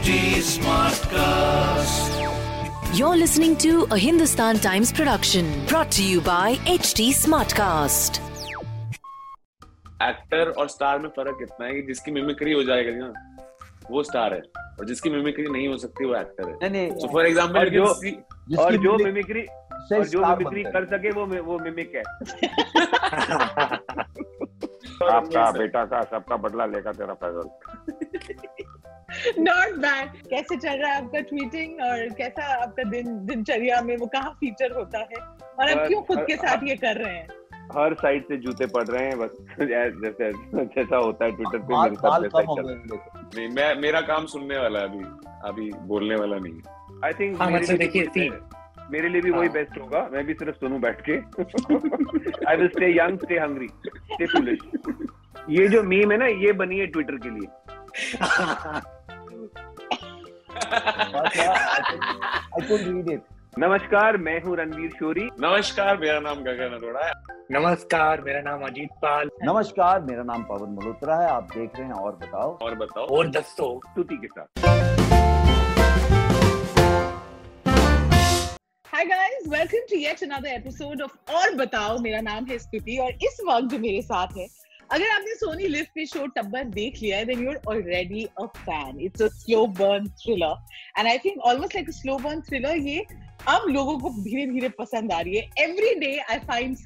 HD Smartcast. You're listening to a Hindustan Times production brought to you by HT Smartcast. Actor और star में फ़र्क इतना है कि जिसकी मिमिक्री हो जाएगी ना वो स्टार है। और जिसकी मिमिक्री नहीं हो सकती वो एक्टर है। नहीं नहीं। सो फॉर एग्जांपल जो- और जो मिमिक- मिमिक्री और जो मिमिक्री कर सके वो वो मिमिक है। आपका बेटा का सबका बदला लेगा तेरा फैजल नॉट बैड कैसे चल रहा है आपका ट्वीटिंग और कैसा आपका दिन दिनचर्या में? वो कहाँ फीचर होता है? और आप क्यों खुद के साथ ये कर रहे हैं? हर साइड से जूते पड़ रहे हैं बस जैसे जैसा होता है ट्विटर पे मेरे साथ हो ही नहीं मैं मेरा काम सुनने वाला है अभी। अभी बोलने वाला नहीं आई थिंक हाँ, मतलब देखिए, मेरे लिए भी वही हाँ। बेस्ट होगा। मैं भी सिर्फ़ सुनू बैठ के। I will stay young stay hungry stay foolish ये जो मीम है ना ये बनी है ट्विटर के लिए। आई कुड रीड इट नमस्कार मैं हूँ रणवीर शोरी। नमस्कार मेरा नाम गगन अरोड़ा है। नमस्कार मेरा नाम अजीत पाल। नमस्कार मेरा नाम पवन मल्होत्रा है। आप देख रहे हैं और बताओ। और बताओ। और दसो। स्तुति के साथ। Hi guys welcome to yet another episode of और बताओ मेरा नाम है स्तुति और इस वक्त जो मेरे साथ है अगर आपने सोनी लिव पे शो टब्बर देख लिया है then you are already a fan it's a slow burn thriller and I think almost like a slow burn thriller ये अब लोगों को धीरे धीरे पसंद आ रही है। Every day I find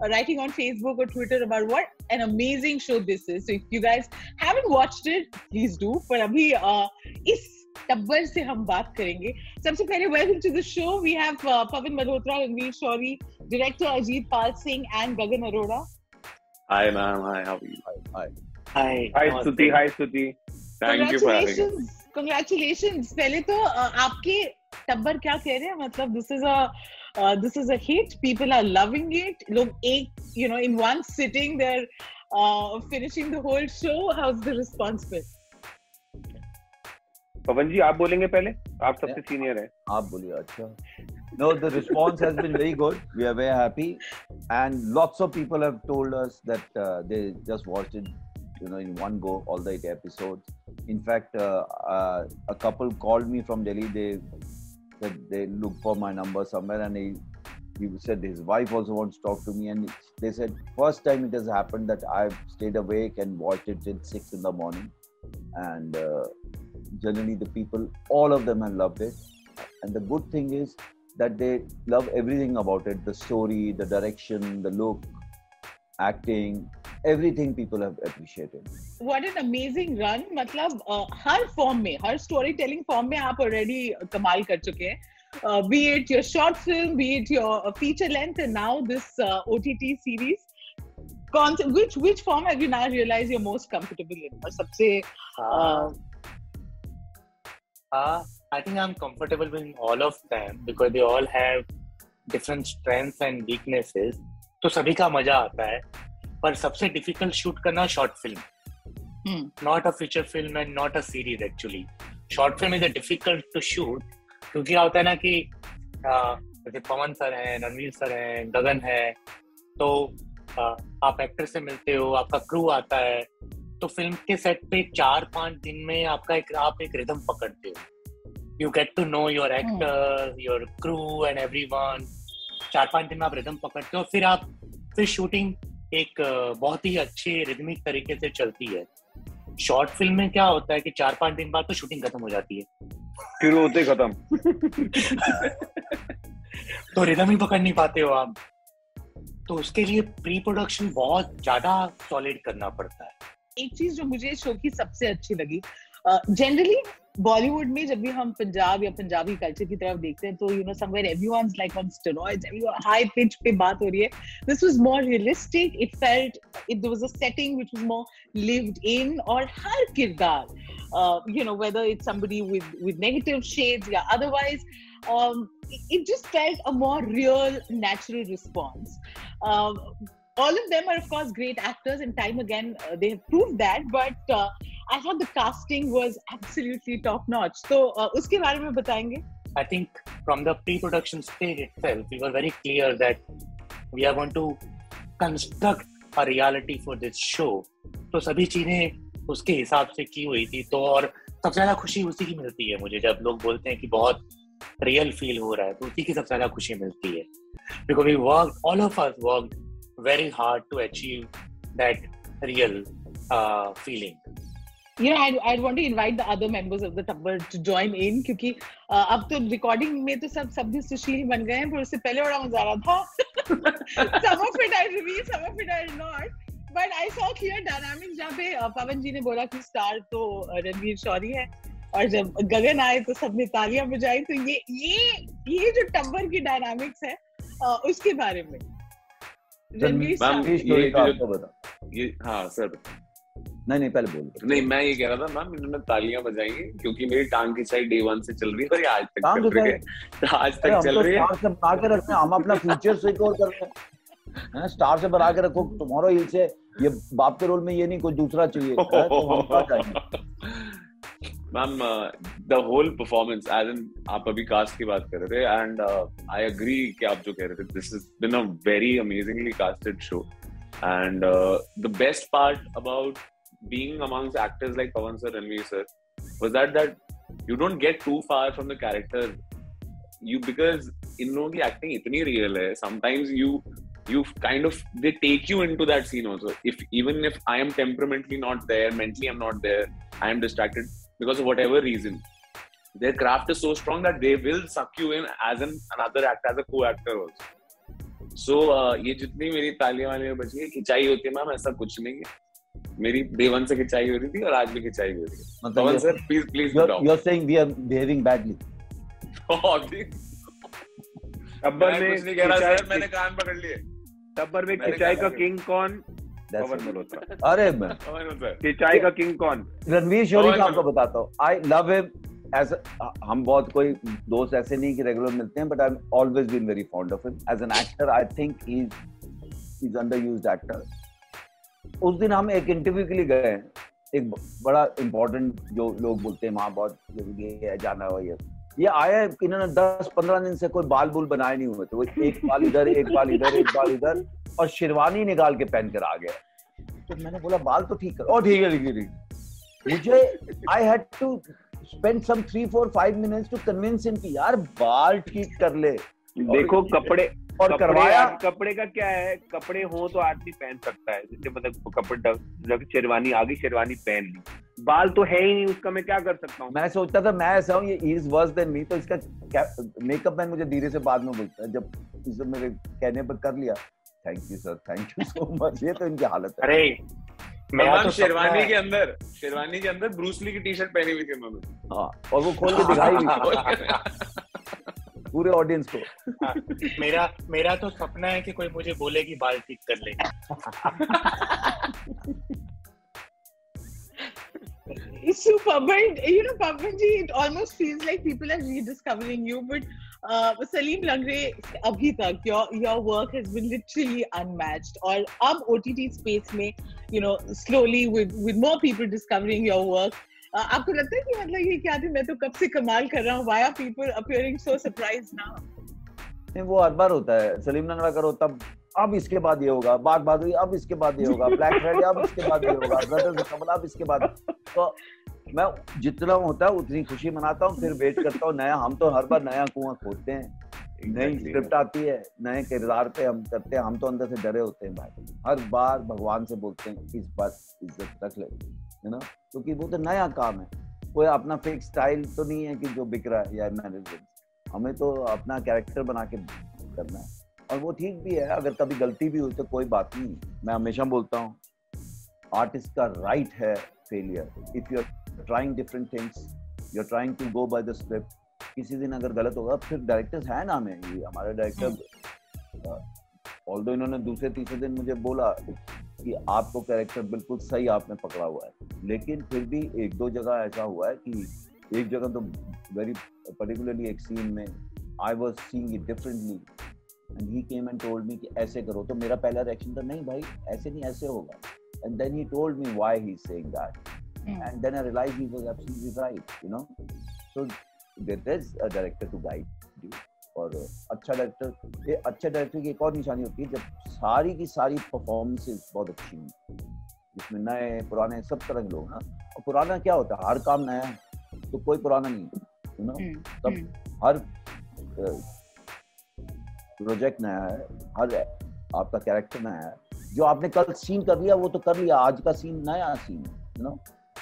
uh, writing on Facebook or Twitter about what an amazing show this is. So if you guys haven't watched it, please do. पर अभी uh, इस टब्बर से हम बात करेंगे। सबसे पहले welcome to the show we have Pawan Malhotra Ranvir Shorey director Ajit Pal Singh and Gagan Arora. Hi ma'am hi how you hi hi hi Stuti hi Stuti thank you for having Congratulations, congratulations. पहले तो uh, आपके टब्बर क्या कह रहे हैं? मतलब this is a this is a hit people are loving it लोग एक you know in one sitting there finishing the whole show how is the response been Pawan ji आप बोलेंगे पहले? आप सबसे सीनियर है। आप बोलिए अच्छा। No the response has been very good. We are very happy. And lots of people have told us that uh, they just watched it you know in one go all the eight episodes. In fact uh, uh, a couple called me from delhi. They said they looked for my number somewhere and he he said his wife also wants to talk to me. And they said first time it has happened that i've stayed awake and watched it till six in the morning. And uh, generally the people all of them have loved it. And the good thing is that they love everything about it the story the direction the look acting everything people have appreciated what an amazing run मतलब uh, हर form में हर story telling form में आप already कमाल कर चुके हैं be it your short film be it your feature length and now this OTT series कौन से which which form have you now realized you're most comfortable in और सबसे uh, Uh, I think I'm comfortable with all of them because they all have different strengths and weaknesses. तो सभी का मज़ा आता है पर सबसे डिफ़िकल्ट शूट करना शॉर्ट फ़िल्म. Not a feature film and not a series actually short film is a difficult to shoot क्योंकि क्या होता है ना कि uh, जैसे पवन सर हैं रणवीर सर हैं गगन है तो uh, आप एक्टर से मिलते हो आपका क्रू आता है तो फ़िल्म के सेट पे चार पाँच दिन में आपका एक आप एक रिदम पकड़ते हो you get to know your actor your crew and every चार पाँच दिन में आप रिदम पकड़ते हो फिर आप फिर शूटिंग एक बहुत ही अच्छे रिदमिक तरीके से चलती है। शॉर्ट फ़िल्म में क्या होता है कि चार पाँच दिन बाद तो शूटिंग खत्म हो जाती है। शुरू होते खत्म। तो रिदम ही पकड़ नहीं पाते हो आप। तो उसके लिए प्री प्रोडक्शन बहुत ज़्यादा सॉलिड करना पड़ता है। एक चीज़ जो मुझे शो की सबसे अच्छी लगी जनरली बॉलीवुड में जब भी हम पंजाब या पंजाबी कल्चर की तरफ देखते हैं तो you know somewhere everyone's like on steroids everyone high pitch पे बात हो रही है this was more realistic it felt it there was a setting which was more lived in और हर किरदार you know whether it's somebody with with negative shades या otherwise um, it, it just felt a more real natural response um, all of them are of course great actors and time again uh, they have proved that but uh, i thought the casting was absolutely top notch so uh, uske bare mein batayenge I think from the pre-production stage itself, we were very clear that we are going to construct a reality for this show. तो सभी चीज़ें उसके हिसाब से की हुई थी तो और सबसे ज़्यादा खुशी उसी की मिलती है मुझे जब लोग बोलते हैं कि बहुत रियल फील हो रहा है तो उसी की सबसे ज़्यादा खुशी मिलती है because we work all of us work very hard to achieve that real feeling you know I'd, I'd want to invite the other members of the Tabbar to join in क्योंकि uh, अब तो recording में तो सब सब भी सुशील बन गए हैं पर उससे पहले बड़ा मज़ा था। Some of it I reveal some of it I not but I saw clear dynamics जहाँ पे uh, पवन जी ने बोला कि स्टार तो uh, रणवीर शौरी है और जब गगन आए तो सबने तालियाँ बजाई तो ये ये ये जो टब्बर की डायनामिक्स है uh, उसके बारे में। रणवीर ये बता ये हाँ सर। नहीं नहीं पहले बोल नहीं मैं ये कह रहा था मैम इन्होंने तालियाँ बजाई क्योंकि मेरी टांग खिंचाई डे वन से चल रही है और आज तक टांग चल रही है। आज तक चल तो रही है। से बना के रखते हैं हम अपना फ्यूचर सिक्योर कर रहे हैं। स्टार से बना के रखो तुम्हारा हिल से ये बाप के रोल में ये नहीं कोई दूसरा चाहिए तो ma'am the whole performance as in आप अभी कास्ट की बात कर रहे थे एंड आई अग्री कि आप जो कह रहे थे this is been a very amazingly casted show and the best part about being amongst actors like Pawan sir Ranveer sir was that that you don't get too far from the character you because in लोगों की acting इतनी real है sometimes you you kind of they take you into that scene also if even if I am temperamentally not there mentally I'm not there I am distracted because of whatever reason their craft is so strong that they will suck you in as an another actor as a co-actor also so uh, ये जितनी मेरी तालियाँ वालियाँ बची है खिंचाई होती है ma'am ऐसा कुछ नहीं है मेरी डे वन से खिंचाई हो रही थी और आज भी खिंचाई हो रही है मतलब Pawan sir please please you're, you're saying we are behaving badly. टब्बर मैं नहीं कह रहा खिंचाई- सर मैंने कान पकड़ लिए। टब्बर में खिंचाई का किंग कौन? अरे मैं खिंचाई का किंग कौन? रणवीर शोरी का आपको बताता हूँ। आई लव हिम एज हम बहुत कोई दोस्त ऐसे नहीं कि रेगुलर मिलते हैं but I always been very fond of him as an actor I think he is underused actor उस दिन हम एक इंटरव्यू के लिए गए। एक बड़ा इम्पोर्टेंट जो लोग बोलते हैं वहाँ बहुत ज़रूरी है जाना हो ये। ये आया इन्होंने दस पंद्रह दिन से कोई बाल बुल बनाए नहीं हुए थे। वो एक बाल इधर एक बाल इधर एक बाल इधर और शेरवानी निकाल के पहन कर आ गया तो मैंने बोला बाल तो ठीक कर। ओ ठीक है ठीक है मुझे I had to spend some three four five minutes to convince कि यार बाल ठीक कर ले। देखो कपड़े और कपड़े करवाया। कपड़े का क्या है? कपड़े हो तो आदमी पहन सकता है। जैसे मतलब कपड़े शेरवानी आ गई शेरवानी पहन ली। बाल तो है ही नहीं उसका मैं क्या कर सकता हूँ? मैं सोचता था मैं ऐसा हूँ ये इज़ वर्स देन मी तो इसका मेकअप मैन मुझे धीरे से बाद में बोलता है। जब इसने मेरे कहने पर कर लिया thank you sir thank you so much ये तो इनकी हालत है। अरे मैम तो शेरवानी के अंदर शेरवानी के अंदर ब्रूसली की टी शर्ट पहनी हुई थी उन्होंने। हाँ और वो खोल के दिखाई भी। पूरे ऑडियंस को हाँ, मेरा मेरा तो सपना है कि कोई मुझे बोले कि बाल ठीक कर ले So Pavan, you know, Pavan ji, it almost feels like people are rediscovering you. But uh, Salim Langre, abhi tak, your your work has been literally unmatched. Or ab OTT space में, you know, slowly with with more people discovering your work. आपको लगता है कि मतलब ये क्या थी मैं तो कब से कमाल कर रहा हूँ? Why are people appearing so surprised now? नहीं वो हर बार होता है। सलीम नंगरा करो तब अब इसके बाद ये होगा। बाग बहादुरी अब इसके बाद ये होगा। ब्लैक फ्राइडे अब इसके बाद ये होगा। ब्रदर्स कमल अब इसके बाद। तो मैं जितना होता है उतनी खुशी मनाता हूँ फिर वेट करता हूँ। नया हम तो हर बार नया कुआँ खोदते हैं। नई स्क्रिप्ट आती है नए किरदार पे हम करते हैं। हम तो अंदर से डरे होते हैं भाई। हर बार भगवान से बोलते हैं इस बार इज़्ज़त रख ले। है ना? क्योंकि वो तो नया काम है। कोई अपना फिक्स स्टाइल तो नहीं है कि जो बिक रहा है या मैनेजमेंट हमें तो अपना कैरेक्टर बना के करना है। और वो ठीक भी है, अगर कभी गलती भी हुई तो कोई बात नहीं। मैं हमेशा बोलता हूँ आर्टिस्ट का राइट है failure if you are trying different things you are trying to go by the script किसी दिन अगर गलत होगा, फिर डायरेक्टर्स है ना हमें हमारे डायरेक्टर ऑल इन्होंने दूसरे तीसरे दिन मुझे बोला कि आपको कैरेक्टर बिल्कुल सही आपने पकड़ा हुआ है। लेकिन फिर भी एक दो जगह ऐसा हुआ है कि एक जगह तो वेरी पर्टिकुलरली एक सीन में I was seeing it differently and he came and told me कि ऐसे करो तो मेरा पहला रिएक्शन था नहीं भाई ऐसे नहीं ऐसे होगा and then he told me why he is saying that and then I realized he was absolutely right, you know. So there is a director to guide you. और अच्छा डायरेक्टर ये अच्छे डायरेक्टर की एक और निशानी होती है जब सारी की सारी परफॉर्मेंसेस बहुत अच्छी हैं जिसमें नए पुराने सब तरह के लोग ना और पुराना क्या होता है? हर काम नया है तो कोई पुराना नहीं यू नो हम्म, हर प्रोजेक्ट नया है हर आपका कैरेक्टर नया है। जो आपने कल सीन कर लिया वो तो कर लिया आज का सीन नया सीन है you know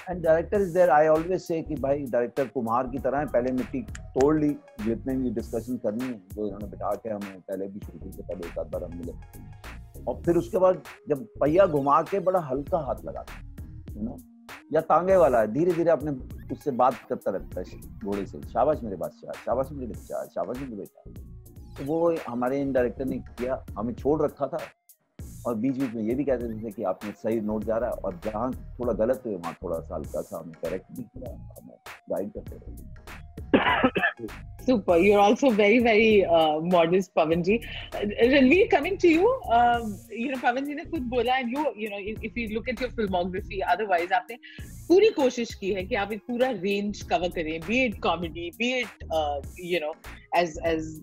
and director is there I always say कि भाई डायरेक्टर कुम्हार की तरह है पहले मिट्टी तोड़ ली जितने भी डिस्कशन करनी है जो इन्होंने बिठा के हमें पहले भी शूटिंग से पहले एक आध बार हम मिले। और फिर उसके बाद जब पहिया घुमा के बड़ा हल्का हाथ लगा यू नो? या तांगे वाला है धीरे धीरे अपने उससे बात करता रहता है घोड़े से, शाबाश मेरे बादशाह, शाबाश मेरे बच्चा, शाबाश मेरे बेटा। तो वो हमारे इन डायरेक्टर ने किया, हमें छोड़ रखा था और बीच बीच में ये भी कहते थे कि आपने सही नोट जा रहा है और जहाँ थोड़ा गलत हुए, वहाँ थोड़ा सा हल्का सा हमें करेक्ट भी किया, हमें गाइड करते रहे। Super. You're also very, very uh, modest, Pavan ji. Uh, Ranveer, coming to you, um, you know, Pavan ji ने खुद बोला, and you, you know, if, if you look at your filmography, otherwise आपने पूरी कोशिश की है कि आप एक पूरा range cover करें, be it comedy, be it, uh, you know, as as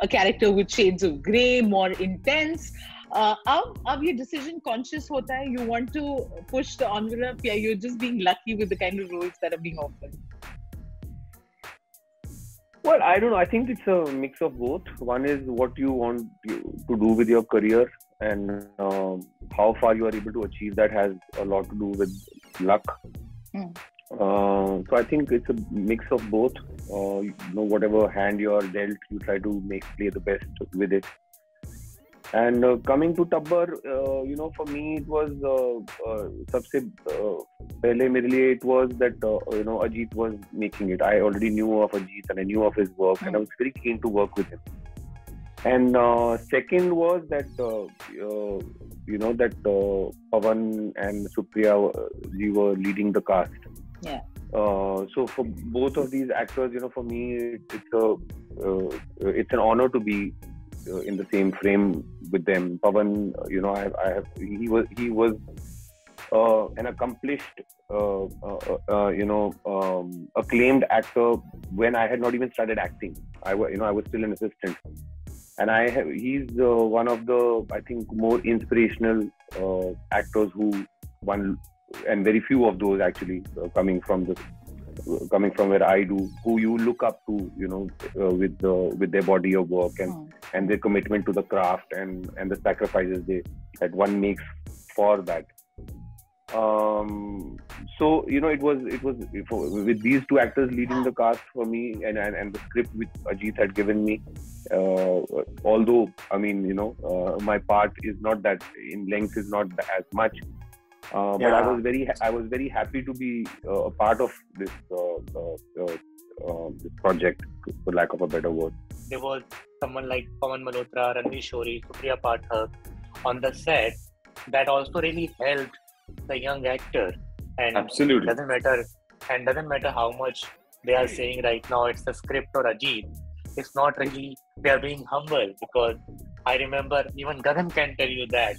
a character with shades of grey, more intense. Uh, अब अब ये decision conscious होता है, you want to push the envelope, yeah, you're just being lucky with the kind of roles that are being offered. Well, I don't know. I think it's a mix of both. One is what you want to do with your career, and um, how far you are able to achieve that has a lot to do with luck. Hmm. Uh, so I think it's a mix of both. Uh, you know, whatever hand you are dealt, you try to make play the best with it. And uh, coming to Tabbar, uh, you know, for me it was uh, uh, सबसे uh, पहले मेरे लिए it was that uh, you know Ajit was making it. I already knew of Ajit and I knew of his work, and I was very keen to work with him. And uh, second was that uh, uh, you know that uh, Pavan and Supriya uh, we were leading the cast. Yeah. Uh, so for both of these actors, you know, for me it, it's a uh, it's an honor to be uh, in the same frame with them. Pavan, uh, you know, I, I have, he was he was uh, an accomplished, uh, uh, uh, you know, um, acclaimed actor when I had not even started acting. I you know I was still an assistant, and I have, he's uh, one of the I think more inspirational uh, actors who one and very few of those actually uh, coming from the coming from where I do who you look up to you know uh, with the with their body of work and Hmm. and their commitment to the craft and and the sacrifices they that one makes for that um so you know it was it was for, with these two actors leading the cast for me and and, and the script which ajit had given me uh, although i mean you know uh, my part is not that in length is not as much uh, but i was very i was very happy to be uh, a part of this uh, uh, this project for lack of a better word there was someone like Pawan Malhotra, Ranveer Shori, Supriya Pathak on the set that also really helped the young actor. And Absolutely. doesn't matter and doesn't matter how much they are saying right now it's the script or Ajit. It's not really they are being humble because I remember even Gagan can tell you that.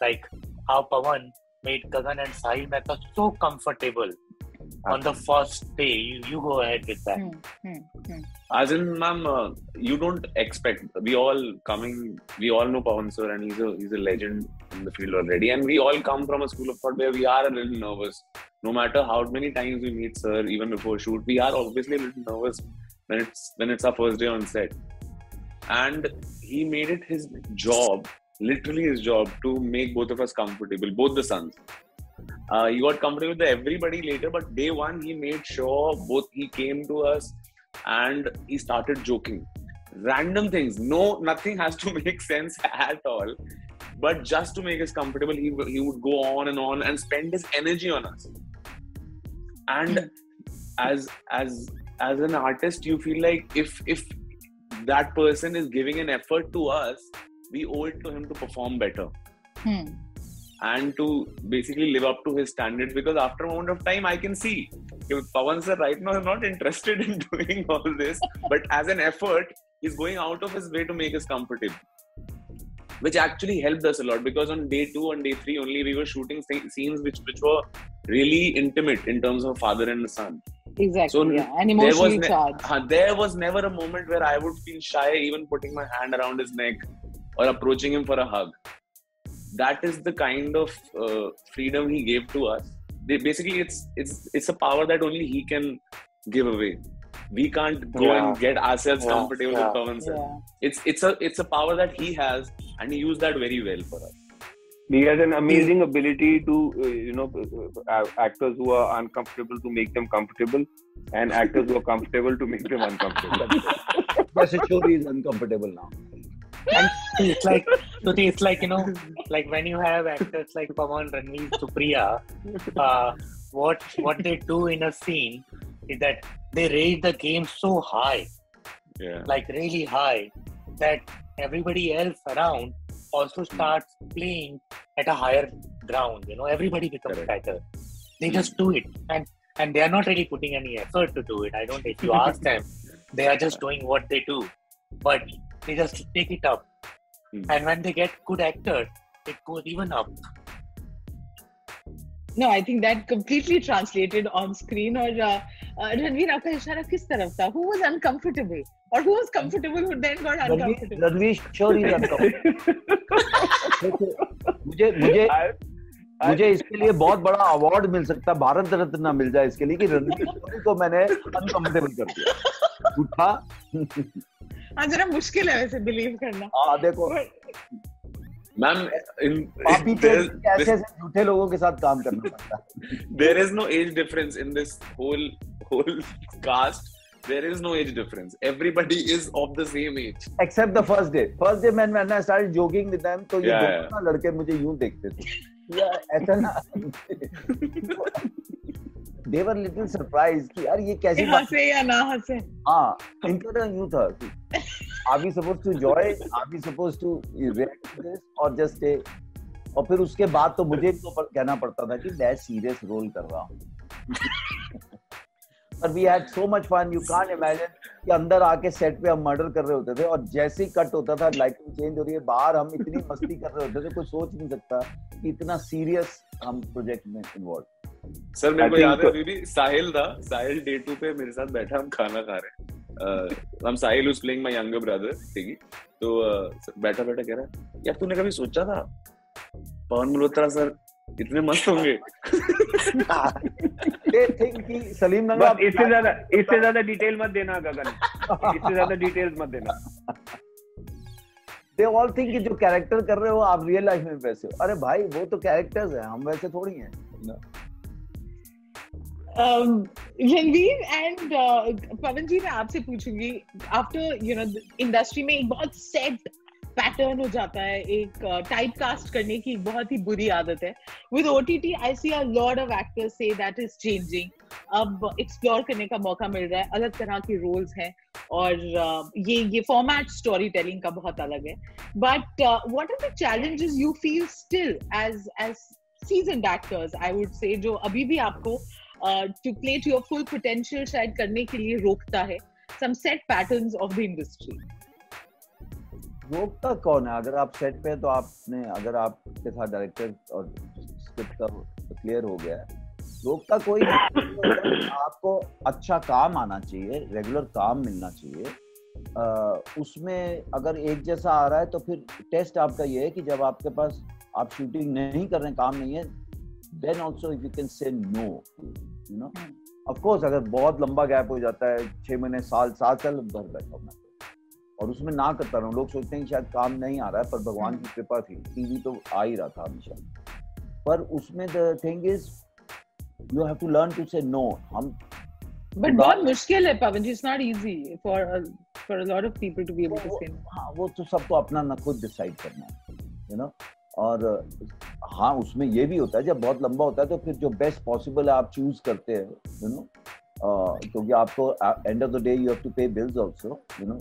Like how Pawan made Gagan and Sahil Mehta so comfortable on the first day. You, you go ahead with that. Hmm, hmm, hmm. As in, ma'am, uh, you don't expect. We all coming. We all know Pawan sir, and he's a he's a legend in the field already. And we all come from a school of thought where we are a little nervous. No matter how many times we meet sir, even before shoot, we are obviously a little nervous when it's when it's our first day on set. And he made it his job, literally his job, to make both of us comfortable, both the sons. Uh, he got comfortable with everybody later, but day one he made sure both he came to us and he started joking. Random things, no, nothing has to make sense at all. But just to make us comfortable, he, he would go on and on and spend his energy on us. And as as as an artist, you feel like if if that person is giving an effort to us, we owe it to him to perform better Hmm. and to basically live up to his standards because after a moment of time I can see if Pawan sir right now is not interested in doing all this, but as an effort, he's going out of his way to make us comfortable. Which actually helped us a lot because on day two and day three only we were shooting scenes which which were really intimate in terms of father and son. Exactly. So, yeah. And there was ne- charged. Uh, there was never a moment where I would feel shy even putting my hand around his neck or approaching him for a hug. That is the kind of uh, freedom he gave to us. They, basically, it's it's it's a power that only he can give away. We can't go Yeah. and get ourselves Yeah. comfortable Yeah. with Pawan sir. Yeah. It's it's a it's a power that he has, and he used that very well for us. He has an amazing ability to, uh, you know, uh, actors who are uncomfortable to make them comfortable, and actors who are comfortable to make them uncomfortable. Yes, Shori is uncomfortable now. It's like Tuti, it's like you know, like when you have actors like Pawan, Ranveer, Supriya, uh, what what they do in a scene is that they raise the game so high, Yeah. like really high, that everybody else around also starts playing at a higher ground. You know, everybody becomes Correct. better. They just do it, and and they are not really putting any effort to do it. I don't. If you ask them, they are just doing what they do, but they just take it up. Hmm. And when they get good actors, it goes even up. No, I think that completely translated on screen. और uh, uh, Ranveer आपका इशारा किस तरफ़ था? Who was uncomfortable? Or who was comfortable who then got uncomfortable? Ranveer Shori is uncomfortable. मुझे मुझे I- मुझे इसके लिए बहुत बड़ा अवार्ड मिल सकता भारत रत्न ना मिल जाए इसके लिए कि रणवीर शोरी को मैंने अनकंफर्टेबल कर दिया उठा हाँ जरा मुश्किल है वैसे बिलीव करना। हाँ देखो। In पापी पे ऐसे ऐसे झूठे लोगों के साथ काम करना पड़ता है। there is no age difference in this whole whole. There is no age difference. Everybody is of the same age. Except the first day first day man man start jogging with them तो ये Yeah, दोनों ना लड़के मुझे यूँ देखते थे। ऐसा ना दे वर लिटिल सरप्राइज़ कि यार ये कैसी बात हंसे या ना हंसे हाँ इनका ना यूँ था कि are we suppose to joy are we suppose to react to this और जस्ट स्टे और फिर उसके बाद तो मुझे तो पर- कहना पड़ता था कि मैं सीरियस रोल कर रहा हूँ। पर we had so much fun you can't imagine कि अंदर आके सेट पे हम मर्डर कर रहे होते थे और जैसे ही कट होता था लाइटिंग चेंज हो रही है बाहर हम इतनी मस्ती कर रहे होते थे कोई सोच नहीं सकता कि इतना सीरियस हम प्रोजेक्ट में इन्वॉल्व सर मेरे को याद है. अभी भी साहिल था। साहिल डे टू पे मेरे साथ बैठा हम खाना खा रहे हैं। हम साहिल उस प्लेइंग माय यंगर ब्रदर ठीक है तो uh, बैठा बैठा कह रहा है यार तूने कभी सोचा था? पवन मल्होत्रा सर इतने मस्त होंगे? दे थिंक कि सलीम नंगा इससे ज़्यादा इससे ज़्यादा डिटेल मत देना गगन। इससे ज़्यादा डिटेल्स मत देना। दे ऑल थिंक कि जो कैरेक्टर कर रहे हो आप रियल लाइफ में वैसे हो। अरे भाई वो तो कैरेक्टर्स हैं हम वैसे थोड़ी हैं। रणवीर एंड पवन जी मैं आपसे पूछूँगी आफ्टर यू नो इंडस्ट्री में एक बहुत सेट पैटर्न हो जाता है एक टाइप कास्ट करने की बहुत ही बुरी आदत है। With O T T I see lot of actors से दैट इज़ चेंजिंग अब एक्सप्लोर करने का मौका मिल रहा है अलग तरह के रोल्स हैं और uh, ये ये फॉर्मेट स्टोरी टेलिंग का बहुत अलग है। But what are the challenges you feel still as as seasoned actors I would say जो अभी भी आपको to play to your full potential शायद करने के लिए रोकता है। Some set patterns of the industry रोकता कौन है? अगर आप सेट पे तो आपने, अगर आपके साथ डायरेक्टर और स्क्रिप्ट का क्लियर हो गया है। रोकता कोई आपको अच्छा काम आना चाहिए रेगुलर काम मिलना चाहिए। उसमें अगर एक जैसा आ रहा है तो फिर टेस्ट आपका ये है कि जब आपके पास आप शूटिंग नहीं कर रहे, काम नहीं है then also you can say no you know of course अगर बहुत लंबा गैप हो जाता है छह महीने साल सात साल घर बैठा हूँ और उसमें ना करता रहूँ। लोग सोचते हैं शायद काम नहीं आ रहा है पर भगवान की कृपा थी। टीवी तो आ ही रहा था हमेशा। पर उसमें the thing is you have to learn to say no हम बट बहुत मुश्किल है Pawan ji. It's not easy for for a lot of people to be able to say हाँ वो तो सबको अपना ना खुद डिसाइड करना है यू नो और हाँ उसमें ये भी होता है जब बहुत लंबा होता है तो फिर जो बेस्ट पॉसिबल है आप चूज़ करते हैं यू नो क्योंकि आपको end of the day you have to pay bills also you know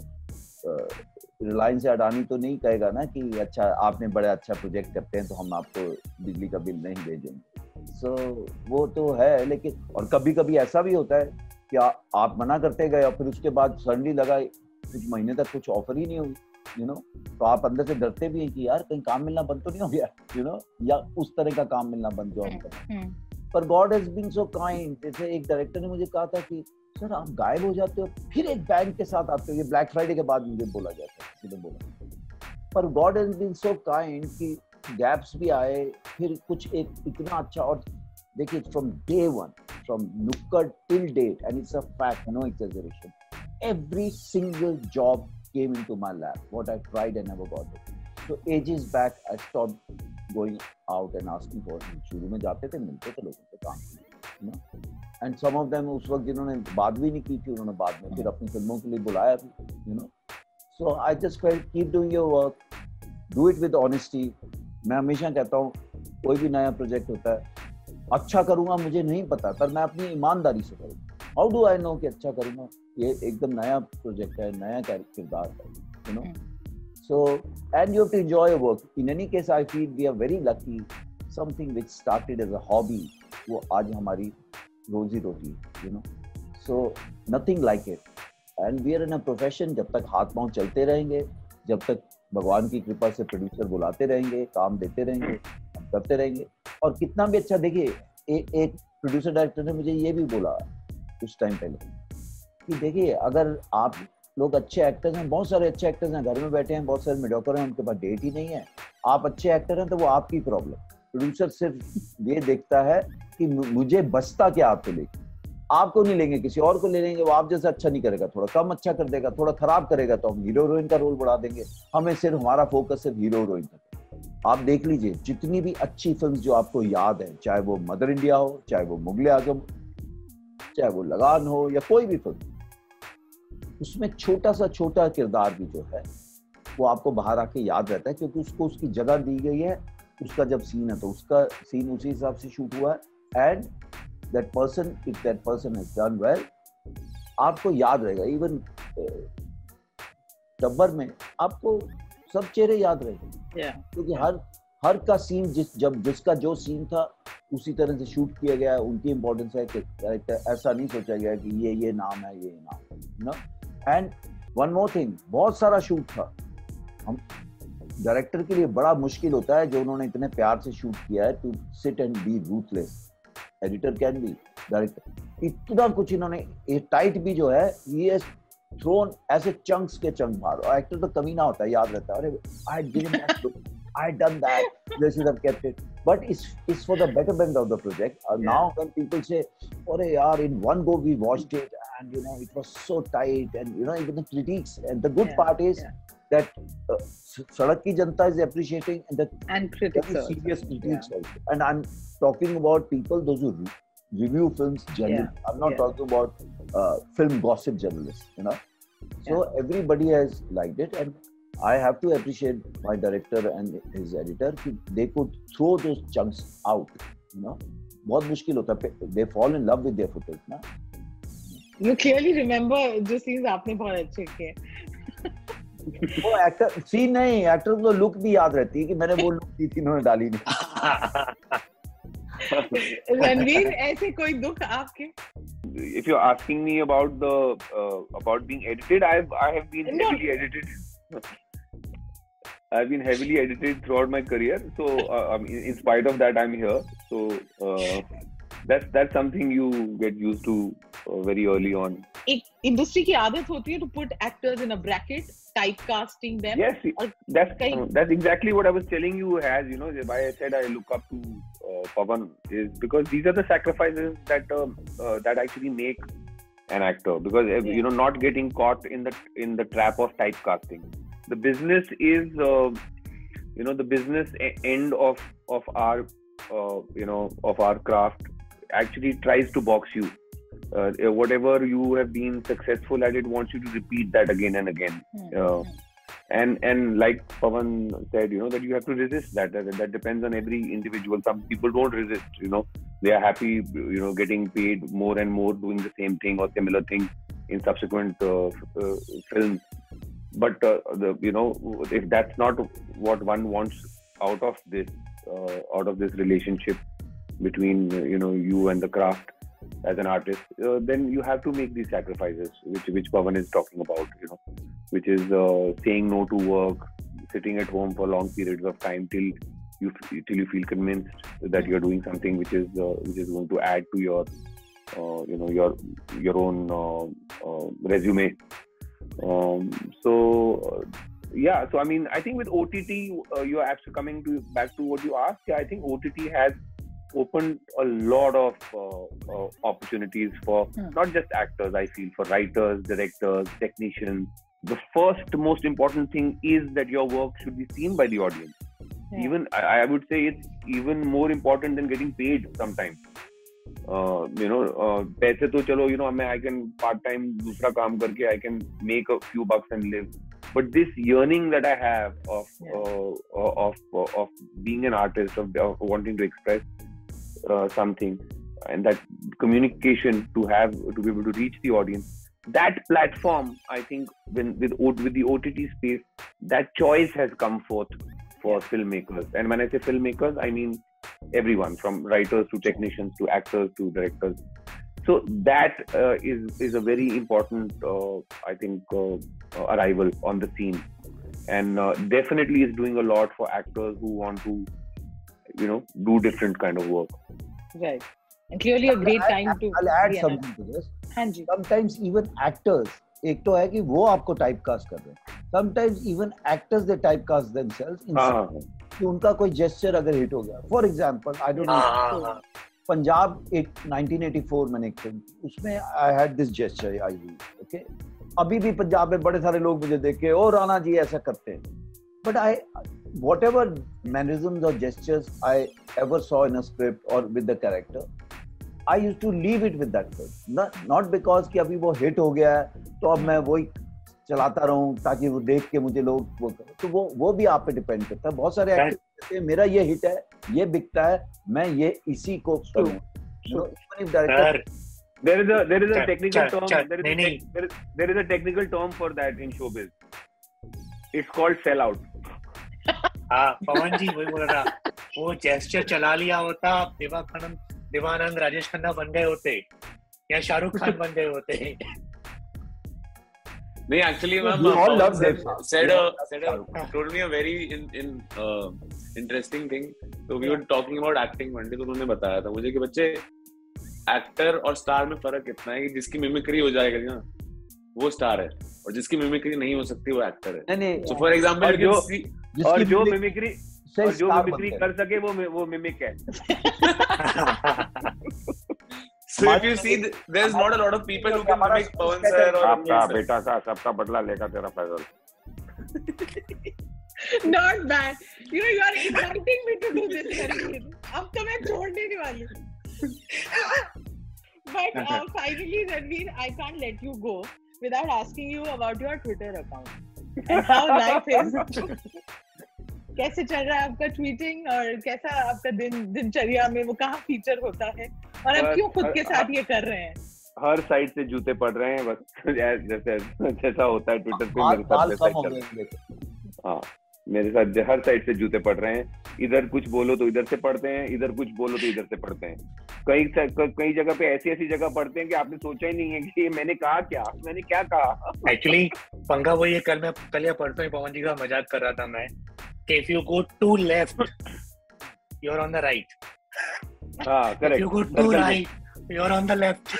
Reliance या अडानी तो नहीं कहेगा ना कि अच्छा आपने बड़ा अच्छा प्रोजेक्ट करते हैं तो हम आपको बिजली का बिल नहीं भेजेंगे सो so, वो तो है लेकिन और कभी कभी ऐसा भी होता है कि आ, आप मना करते गए और फिर उसके बाद सडनली लगा कुछ महीने तक कुछ ऑफ़र ही नहीं हुई। यू नो तो आप अंदर से डरते भी हैं कि यार कहीं काम मिलना बंद तो नहीं हो गया यू नो या उस तरह का काम मिलना बंद जो हम करें पर God has been so kind जैसे एक डायरेक्टर ने मुझे कहा था कि सर आप गायब हो जाते हो फिर एक बैंड के साथ आते हो ये ब्लैक फ्राइडे के बाद मुझे बोला था किसी ने बोला पर God has been so kind कि गैप्स भी आए फिर कुछ एक इतना अच्छा और देखिए from day one, from Nukkad till date, and it's a fact, no exaggeration. Every single job came into my lap. What I tried, I never got it. So ages back, I stopped going out and asking for it. शुरू में जाते थे मिलते थे लोगों से काम and sum of them उस वक्त जिन्होंने बात भी नहीं की थी उन्होंने बाद में फिर अपनी फ़िल्मों के लिए बुलाया भी you know so I just felt keep doing your work do it with honesty मैं हमेशा कहता हूँ कोई भी नया प्रोजेक्ट होता है अच्छा करूँगा मुझे नहीं पता पर मैं अपनी ईमानदारी से करूँगा हाउ डू आई नो कि अच्छा करूँगा ये एकदम नया प्रोजेक्ट है नया किरदार है you know so and you have to enjoy your work in any case I feel we are very lucky something which started as a hobby वो आज हमारी रोजी रोटी you know so nothing like it and we are in a profession जब तक हाथ पाँव चलते रहेंगे जब तक भगवान की कृपा से प्रोड्यूसर बुलाते रहेंगे काम देते रहेंगे हम करते रहेंगे। और कितना भी अच्छा देखिए एक प्रोड्यूसर डायरेक्टर ने मुझे ये भी बोला कुछ टाइम पहले। कि देखिए, अगर आप लोग अच्छे एक्टर्स हैं, बहुत सारे अच्छे एक्टर्स हैं, घर में बैठे हैं, बहुत सारे मेडियोकर हैं, उनके पास डेट ही नहीं है। आप अच्छे एक्टर हैं तो वो आपकी प्रॉब्लम प्रोड्यूसर सिर्फ़ ये देखता है कि मुझे बचता क्या आपको लेके? आपको नहीं लेंगे, किसी और को ले लेंगे, वो आप जैसा अच्छा नहीं करेगा, थोड़ा कम अच्छा कर देगा, थोड़ा खराब करेगा तो हम हीरो हीरोइन का रोल बढ़ा देंगे। हमें सिर्फ़, हमारा फोकस सिर्फ़ हीरो हीरोइन का आप देख लीजिए, जितनी भी अच्छी फ़िल्म जो आपको याद है, चाहे वो मदर इंडिया हो, चाहे वो मुगल आज़म चाहे वो लगान हो, या कोई भी फ़िल्म उसमें छोटा सा छोटा किरदार भी जो है वो आपको बाहर आके याद रहता है क्योंकि उसको उसकी जगह दी गई है उसका जब सीन है तो उसका सीन उसी हिसाब से शूट हुआ है and that person if that person has done well आपको याद रहेगा इवन टब्बर में आपको सब चेहरे याद रहेंगे yeah. क्योंकि हर हर का सीन जिस जब जिसका जो सीन था उसी तरह से शूट किया गया है उनकी इम्पोर्टेंस है कि ऐसा नहीं सोचा गया कि ये ये नाम है ये नाम no and one more thing बहुत सारा शूट था। हम डायरेक्टर के लिए बड़ा मुश्किल होता है जो उन्होंने इतने प्यार से शूट किया है to sit and be ruthless editor can be director इतना कुछ इन्होंने टाइट भी जो है ये थ्रोन ऐसे चंक्स के चंक बाहर और एक्टर तो कमी ना होता है, याद रहता है। अरे आई done that. This is have kept it. But it's it's for the betterment of the project. Uh, yeah. Now when people say, "Oh, yaar, in one go we watched it, and you know it was so tight," and you know even the critiques. And the good yeah. part is yeah. that uh, Sadak ki Janta is appreciating and the and critics very serious critiques also. And I'm talking about people those who review films generally. Yeah. I'm not talking about uh, film gossip journalists, you know. So everybody has liked it, and I have to appreciate my director and his editor. They could throw those chunks out, you know. बहुत मुश्किल होता है they fall in love with their footage ना you clearly remember जो scenes आपने बहुत अच्छे किए वो एक्टर सीन नहीं एक्टर को लुक भी याद रहती है कि मैंने वो लुक दी थी इन्होंने डाली नहीं रणवीर ऐसे कोई दुख आपके if you're asking me about the uh, about being edited i've i have been no. heavily edited i've been heavily edited throughout my career so uh, I mean, in spite of that i'm here so uh, that's that's something you get used to uh, very early on एक industry की आदत होती है to put actors in a bracket typecasting them yes that's uh, that's exactly what i was telling you as you know why i said i look up to uh, pavan is because these are the sacrifices that um, uh, that actually make an actor because yeah. you know not getting caught in the in the trap of typecasting the business is uh, you know the business end of of our uh, you know of our craft actually tries to box you. Uh, whatever you have been successful at it wants you to repeat that again and again. Mm-hmm. uh, and and like pavan said you know that you have to resist that. that that depends on every individual. Some people don't resist you know. They are happy you know getting paid more and more doing the same thing or similar thing in subsequent uh, uh films but uh, the you know if that's not what one wants out of this uh, out of this relationship between you know you and the craft as an artist, uh, then you have to make these sacrifices, which which Pavan is talking about. You know, which is uh, saying no to work, sitting at home for long periods of time till you till you feel convinced that you're doing something which is uh, which is going to add to your uh, you know your your own resume. Um, so yeah, so I mean, I think with OTT, you're actually coming to back to what you asked. Yeah, I think OTT has opened a lot of uh, uh, opportunities for Hmm. not just actors. I feel for writers, directors, technicians. The first most important thing is that your work should be seen by the audience. Yeah. Even I, I would say it's even more important than getting paid sometimes. Uh, you know, uh, पैसे तो चलो you know मैं I can part time दूसरा काम करके I can make a few bucks and live. But this yearning that I have of uh, of uh, of being an artist of, of wanting to express uh, something and that communication to have to be able to reach the audience that platform i think when with O- with the ott space that choice has come forth for filmmakers and when i say filmmakers i mean everyone from writers to technicians to actors to directors so that uh, is is a very important uh, i think uh, uh, arrival on the scene and uh, definitely is doing a lot for actors who want to you know do different kind of work Right. And clearly a great time to I'll add be an something to this. हाँ जी Sometimes even actors, एक तो है कि वो आपको typecast कर रहे हैं. Sometimes even actors they typecast themselves in हाँ, something. कि उनका कोई gesture अगर हिट हो गया. For example I don't know. हाँ, हाँ, हाँ. पंजाब एक 1984 मैंने एक फ़िल्म उसमें आई हैड दिस जेस्चर आई हुई ओके अभी भी पंजाब में बड़े सारे लोग मुझे देख के ओ राणा जी ऐसा करते हैं but I whatever mannerism और gestures I ever saw in a script और with the character I use to leave it with that not because कि अभी वो हिट हो गया है तो अब मैं वही चलाता रहूँ ताकि वो देख के मुझे लोग वो करें। तो वो वो भी आप पे डिपेंड करता है। बहुत सारे एक्टर मेरा ये हिट है ये बिकता है मैं ये इसी को तो हाँ, पवन जी वही बोल रहा वो जेस्चर चला लिया होता देवा खनन देवानंद राजेश खन्ना बन गए होते या शाहरुख खान बन गए होते। नहीं actually ma'am all love them said said told me a very in in interesting thing तो we were talking about acting one day तो उन्होंने बताया था मुझे कि बच्चे एक्टर और स्टार में फ़र्क इतना है कि जिसकी मिमिक्री हो जाएगी ना वो स्टार है। और जिसकी मिमिक्री नहीं हो सकती वो एक्टर है। सो फॉर एग्जांपल जो जिसकी जो मिमिक्री जो मिमिक्री कर सके वो वो मिमिक है। So if you see, th- there's not a lot of people who can हमारा mimic Pawan कहते sir हैं, or आपका Anil sir. बेटा का सबका बदला लेगा तेरा Faizal Not bad. You know, you are inviting me to do this. Naveen. अब तो मैं छोड़ने नहीं वाली हूँ. But uh, finally, Ranveer, I can't let you go without asking you about your Twitter account and how life is. कैसे चल रहा है आपका ट्वीटिंग और कैसा आपका दिन दिनचर्या में वो कहाँ फीचर होता है? और आप क्यों खुद के साथ ये कर रहे हैं? हर साइड से जूते पड़ रहे हैं बस जैसे जैसा होता है ट्विटर पे मेरे साथ हो मेरे साथ हर साइड से जूते पड़ रहे हैं। इधर कुछ बोलो तो इधर से पढ़ते हैं इधर कुछ बोलो तो इधर से पढ़ते हैं। कई कई जगह पे ऐसी ऐसी जगह पढ़ते हैं कि आपने सोचा ही नहीं है कि मैंने कहा क्या मैंने क्या कहा? एक्चुअली पंगा वही है कल मैं कल या परसों ही पवन जी का मज़ाक कर रहा था मैं। कि if you go to left you are on the right हाँ if you go correct to right you are on the left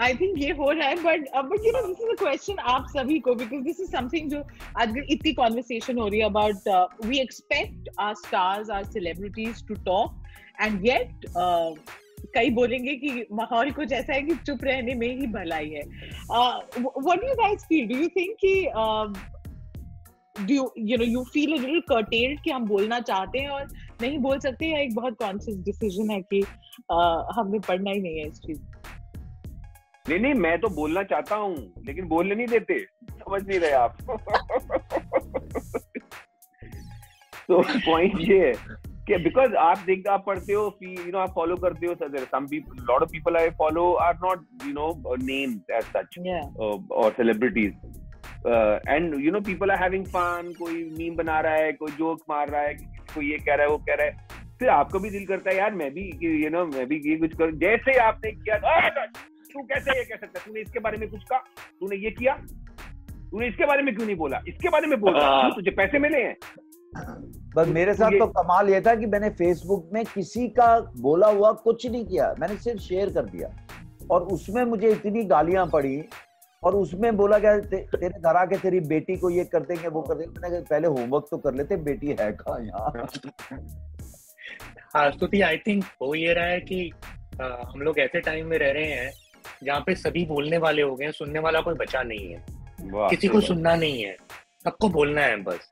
I think ये हो रहा है but but you know this is a question आप सभी को because this is something जो आजकल इतनी कॉन्वर्सेशन हो रही है about we expect are stars are celebrities to talk and yet कई बोलेंगे कि माहौल कुछ ऐसा है कि चुप रहने में ही भलाई है। What do you guys feel do you think कि do you know you feel a little curtailed कि हम बोलना चाहते हैं और नहीं बोल सकते या एक बहुत कॉन्शियस डिसीज़न है कि uh, हमें पढ़ना ही नहीं है इस चीज़। नहीं नहीं मैं तो बोलना चाहता हूँ लेकिन बोलने नहीं देते। समझ नहीं रहे आप। तो पॉइंट ये है कि बिकॉज़ आप देख आप पढ़ते हो यू नो आप फॉलो करते हो sir some people lot of people I follow are not you know names as such और celebrities and you know people are having fun कोई मीम बना रहा है कोई जोक मार रहा है कोई ये कह रहा है वो कह रहा है। फिर आपका भी दिल करता है यार मैं भी यू नो मैं भी ये कुछ कर जैसे आपने किया तू कैसे ये कह सकता है? तूने इसके बारे में कुछ कहा? तूने ये किया? तूने इसके बारे में क्यों नहीं बोला? इसके बारे में बोला हाँ। तुझे पैसे मिले हैं? बस मेरे साथ तो कमाल ये था कि मैंने फेसबुक में किसी का बोला हुआ कुछ नहीं किया। मैंने सिर्फ़ शेयर कर दिया। और उसमें मुझे इतनी गालियाँ पड़ी और उसमें बोला गया ते, तेरे घर आके तेरी बेटी को ये कर देंगे वो कर देंगे। मैंने कहा पहले होमवर्क तो कर लेते बेटी है कहाँ यहाँ? हाँ स्तुति आई थिंक हो ये रहा है कि आ, हम लोग ऐसे टाइम में रह रहे हैं जहाँ पे सभी बोलने वाले हो गए हैं सुनने वाला कोई बचा नहीं है। किसी को सुनना नहीं है सबको बोलना है बस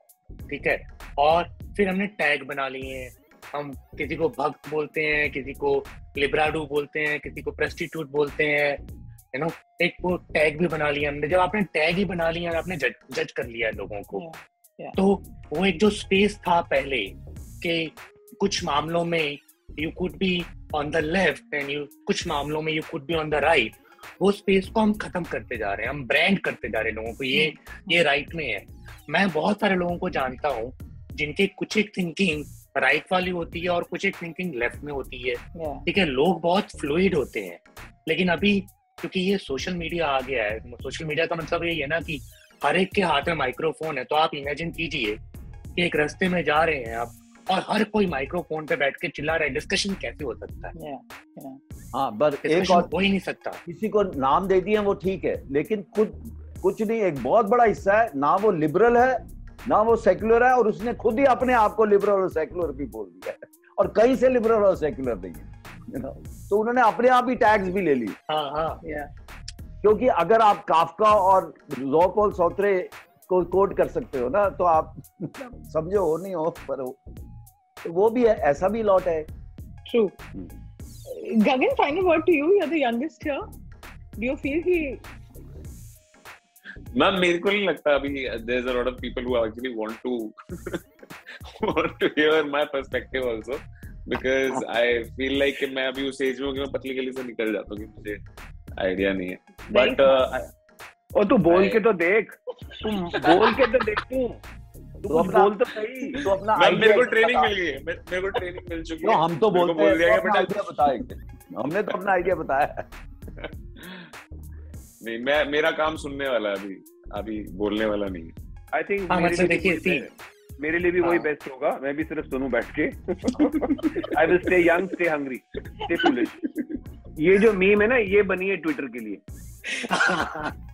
ठीक है? और फिर हमने टैग बना लिए हैं हम किसी को भक्त बोलते हैं किसी को लिब्राडू बोलते हैं किसी को प्रेस्टिट्यूट बोलते हैं यू नो एक वो टैग भी बना लिया हमने। जब आपने टैग ही बना लिया आपने जज जज कर लिया है लोगों को Yeah, yeah. तो वो एक जो स्पेस था पहले कि कुछ मामलों में you could be on the left and you कुछ मामलों में you could be on the right वो स्पेस को हम खत्म करते जा रहे हैं हम ब्रांड करते जा रहे हैं लोगों को। ये ये राइट में है। मैं बहुत सारे लोगों को जानता हूँ जिनके कुछ एक थिंकिंग राइट वाली होती है और कुछ एक थिंकिंग लेफ़्ट में होती है। Yeah. ठीक है लोग बहुत फ्लूड होते हैं लेकिन अभी क्योंकि ये सोशल मीडिया आ गया है। सोशल मीडिया का मतलब यही है ना कि हर एक के हाथ में माइक्रोफोन है तो आप इमेजिन कीजिए कि एक रास्ते में जा रहे हैं आप और हर कोई माइक्रोफोन पे बैठ के चिल्ला रहा है। डिस्कशन कैसे हो सकता है? Yeah. हाँ पर एक और हो ही नहीं सकता। किसी को नाम दे दिए वो ठीक है लेकिन खुद कुछ नहीं एक बहुत बड़ा हिस्सा है ना वो लिबरल है ना वो सेक्युलर है और उसने खुद ही अपने आप को लिबरल और सेक्युलर भी बोल दिया है। और कहीं से लिबरल और सेक्युलर नहीं है you know? तो उन्होंने अपने आप ही टैग्स भी ले ली हाँ हाँ Yeah. क्योंकि अगर आप काफका और जोकोल सौत्रे को कोट कर सकते हो ना तो आप समझो हो नहीं हो पर हो तो वो भी है ऐसा भी लॉट है True. Gagan, final word to you. You're the youngest here. Do you feel he? Ma'am मेरे को नहीं लगता अभी there is a lot of people who actually want to want to hear my perspective also because I feel like कि मैं अभी उस as में हूँ मैं पतली गली से निकल जाता हूँ कि मुझे आइडिया नहीं है। uh, बट और तू बोल के तो देख। तुम बोल के तो देख तू। तू तो अपना- बोल तो सही। तो अपना मैम मेरे को ट्रेनिंग मिल गई है। मेरे को ट्रेनिंग मिल चुकी तो है। हम तो बोलते बोल दिया तो गया अपना बेटा आइडिया बताए हमने तो अपना आइडिया बताया नहीं मैं मेरा काम सुनने वाला अभी। अभी बोलने वाला नहीं है। आई थिंक हाँ, मेरे लिए भी वही वही हाँ। बेस्ट होगा। मैं भी सिर्फ़ सुनू बैठ के। I will stay young stay hungry stay foolish ये जो मीम है ना ये बनी है ट्विटर के लिए।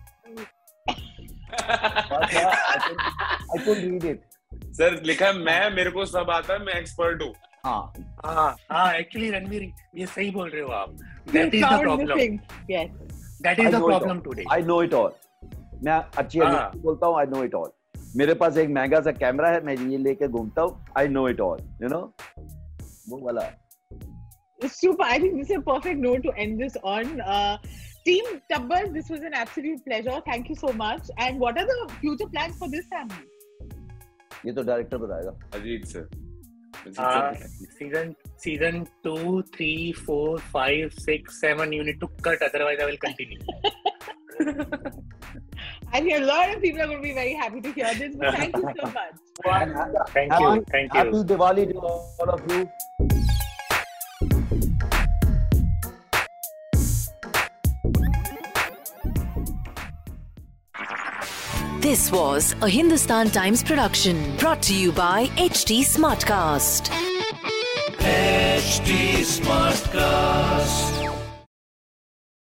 I could read it. Sir लिखा है मैं मेरे को सब आता है मैं एक्सपर्ट हूँ। हाँ। हाँ हाँ एक्चुअली रणवीर ये सही बोल रहे हो आप। That is the problem that is the problem all. Today I know it all मैं अच्छी हाँ। बोलता हूँ आई नो इट ऑल मेरे पास एक महँगा सा कैमरा है मैं ये लेके घूमता हूँ I know it all you know वो वाला Super. I think this is a perfect note to end this on. Uh, Team Tabbas, this was an absolute pleasure. Thank you so much. And what are the future plans for this family? ये तो director बताएगा Ajit sir Uh, season season two, three, four, five, six, seven. You need to cut, otherwise I will continue. I think a lot of people are going to be very happy to hear this. But thank you so much. Thank you, thank Happy you. Diwali to all of you. This was a Hindustan Times production brought to you by HD Smartcast. HT Smartcast.